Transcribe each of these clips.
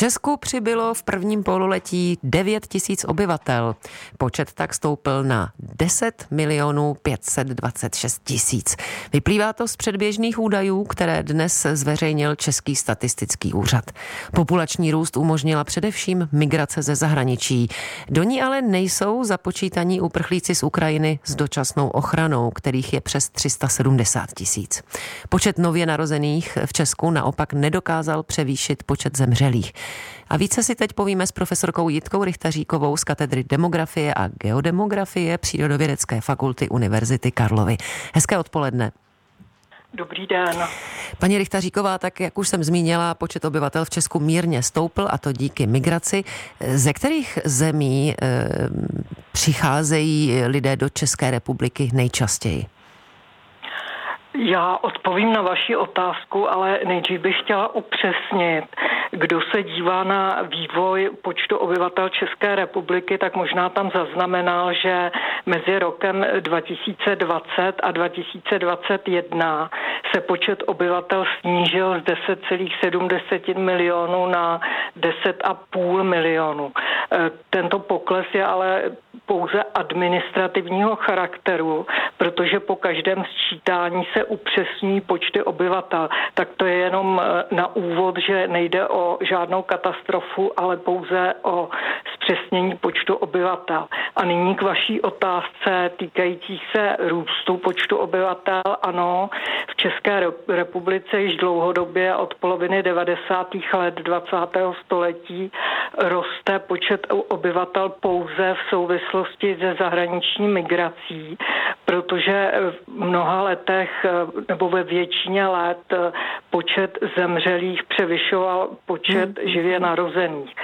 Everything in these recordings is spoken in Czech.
Česku přibylo v prvním pololetí 9 tisíc obyvatel. Počet tak stoupil na 10 milionů 526 tisíc. Vyplývá to z předběžných údajů, které dnes zveřejnil Český statistický úřad. Populační růst umožnila především migrace ze zahraničí. Do ní ale nejsou započítaní uprchlíci z Ukrajiny s dočasnou ochranou, kterých je přes 370 tisíc. Počet nově narozených v Česku naopak nedokázal převýšit počet zemřelých. A více si teď povíme s profesorkou Jitkou Richtaříkovou z katedry demografie a geodemografie Přírodovědecké fakulty Univerzity Karlovy. Hezké odpoledne. Dobrý den. Paní Richtaříková, tak jak už jsem zmínila, počet obyvatel v Česku mírně stoupl a to díky migraci. Ze kterých zemí e, přicházejí lidé do České republiky nejčastěji? Já odpovím na vaši otázku, ale nejdřív bych chtěla upřesnit, kdo se dívá na vývoj počtu obyvatel České republiky, tak možná tam zaznamenal, že mezi rokem 2020 a 2021 se počet obyvatel snížil z 10,7 milionů na 10,5 milionů. E, tento pokles je ale pouze administrativního charakteru, protože po každém sčítání se upřesní počty obyvatel. Tak to je jenom e, na úvod, že nejde o žádnou katastrofu, ale pouze o zpřesnění počtu obyvatel. A nyní k vaší otázce týkající se růstu počtu obyvatel. Ano, v České republice již dlouhodobě od poloviny 90. let 20. století roste počet obyvatel pouze v souvislosti se zahraniční migrací, protože v mnoha letech nebo ve většině let počet zemřelých převyšoval počet hmm. živě narozených.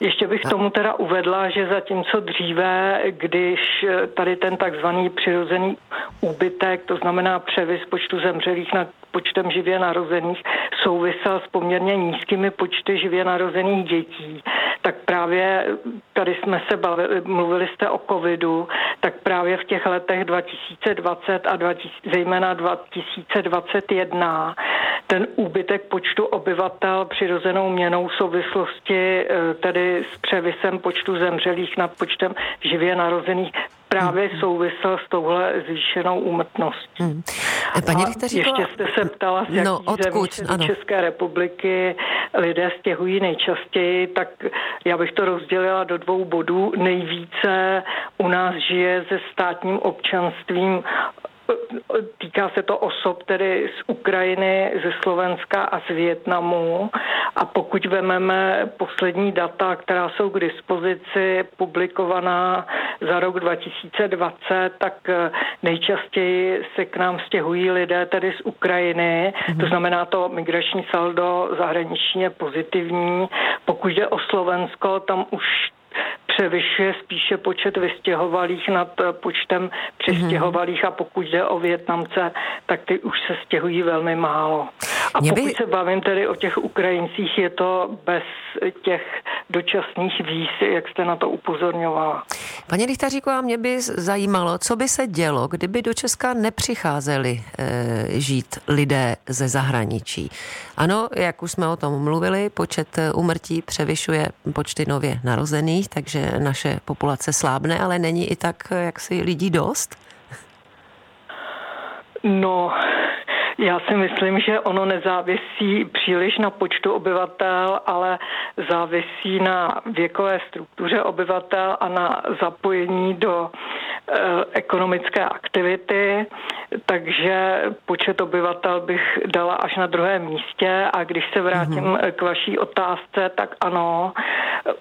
Ještě bych tomu teda uvedla, že zatímco dříve, když tady ten takzvaný přirozený úbytek, to znamená převis počtu zemřelých na počtem živě narozených, souvisel s poměrně nízkými počty živě narozených dětí, tak právě tady jsme se bavili, mluvili jste o covidu, tak právě v těch letech 2020 a 20, zejména 2021 ten úbytek počtu obyvatel přirozenou měnou v souvislosti eh, tedy s převisem počtu zemřelých nad počtem živě narozených právě souvisel s touhle zvýšenou úmrtností. Hmm. Paní Ještě jste se ptala, z no, odkud? Zemí do České republiky lidé stěhují nejčastěji, tak já bych to rozdělila do dvou bodů. Nejvíce u nás žije se státním občanstvím Týká se to osob tedy z Ukrajiny, ze Slovenska a z Větnamu. A pokud vememe poslední data, která jsou k dispozici, publikovaná za rok 2020, tak nejčastěji se k nám stěhují lidé tedy z Ukrajiny. Mm-hmm. To znamená, to migrační saldo zahraničně pozitivní. Pokud jde o Slovensko, tam už převyšuje spíše počet vystěhovalých nad eh, počtem přistěhovalých a pokud jde o Větnamce, tak ty už se stěhují velmi málo. A pokud se bavím tedy o těch Ukrajincích, je to bez těch dočasných víz, jak jste na to upozorňovala. Paní Richtaříková, mě by zajímalo, co by se dělo, kdyby do Česka nepřicházeli e, žít lidé ze zahraničí. Ano, jak už jsme o tom mluvili, počet umrtí eh, převyšuje počty nově narozených, takže naše populace slábne, ale není i tak eh, jaksi lidí dost? No, já si myslím, že ono nezávisí příliš na počtu obyvatel, ale závisí na věkové struktuře obyvatel a na zapojení do e, ekonomické aktivity, takže počet obyvatel bych dala až na druhém místě a když se vrátím mm-hmm. k vaší otázce, tak ano,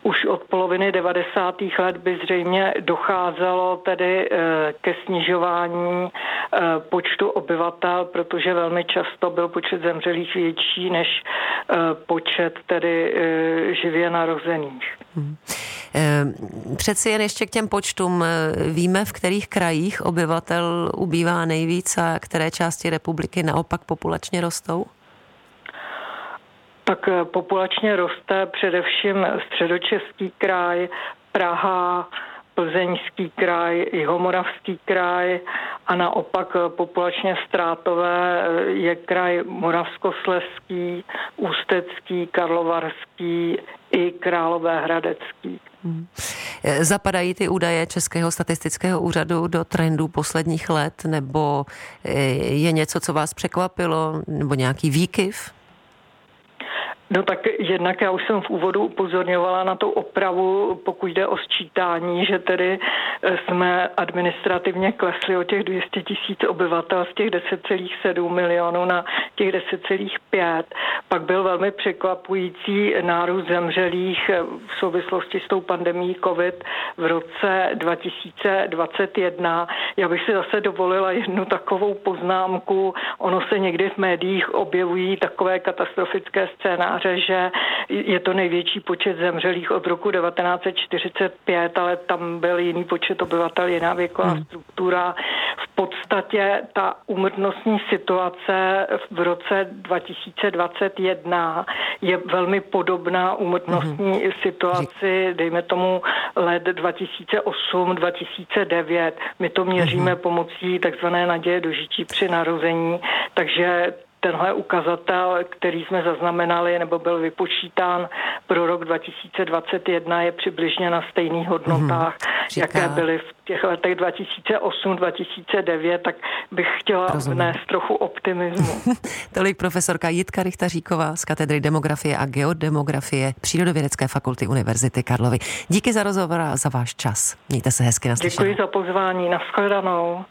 už od poloviny 90. let by zřejmě docházelo tedy e, ke snižování počtu obyvatel, protože velmi často byl počet zemřelých větší než eh, počet tedy eh, živě narozených. Hmm. Přeci jen ještě k těm počtům. Víme, v kterých krajích obyvatel ubývá nejvíc a které části republiky naopak populačně rostou? Tak populačně roste především středočeský kraj, Praha, plzeňský kraj, jihomoravský kraj a naopak populačně ztrátové je kraj Moravskosleský, Ústecký, Karlovarský i Královéhradecký. Hmm. Zapadají ty údaje Českého statistického úřadu do trendů posledních let, nebo je něco, co vás překvapilo, nebo nějaký výkyv? No tak jednak já už jsem v úvodu upozorňovala na tu opravu, pokud jde o sčítání, že tedy eh, jsme administrativně klesli o těch 200 tisíc obyvatel z těch 10,7 milionů na těch 10,5. Pak byl velmi překvapující nárůst zemřelých eh, v souvislosti s tou pandemí COVID v roce 2021. Já bych si zase dovolila jednu takovou poznámku. Ono se někdy v médiích objevují takové katastrofické scénáře, scénáře, že je to největší počet zemřelých od roku 1945, ale tam byl jiný počet obyvatel, jiná věková hmm. struktura. V podstatě ta úmrtnostní situace v roce 2021 je velmi podobná úmrtnostní hmm. situaci, dejme tomu let 2008-2009. My to měříme hmm. pomocí takzvané naděje dožití při narození, takže tenhle ukazatel, který jsme zaznamenali nebo byl vypočítán pro rok 2021, je přibližně na stejných hodnotách, mm-hmm. jaké byly v těch letech 2008-2009, tak bych chtěla Rozumím. vnést trochu optimismu. Tolik profesorka Jitka Richtaříková z katedry demografie a geodemografie Přírodovědecké fakulty Univerzity Karlovy. Díky za rozhovor a za váš čas. Mějte se hezky na Děkuji za pozvání. Naschledanou.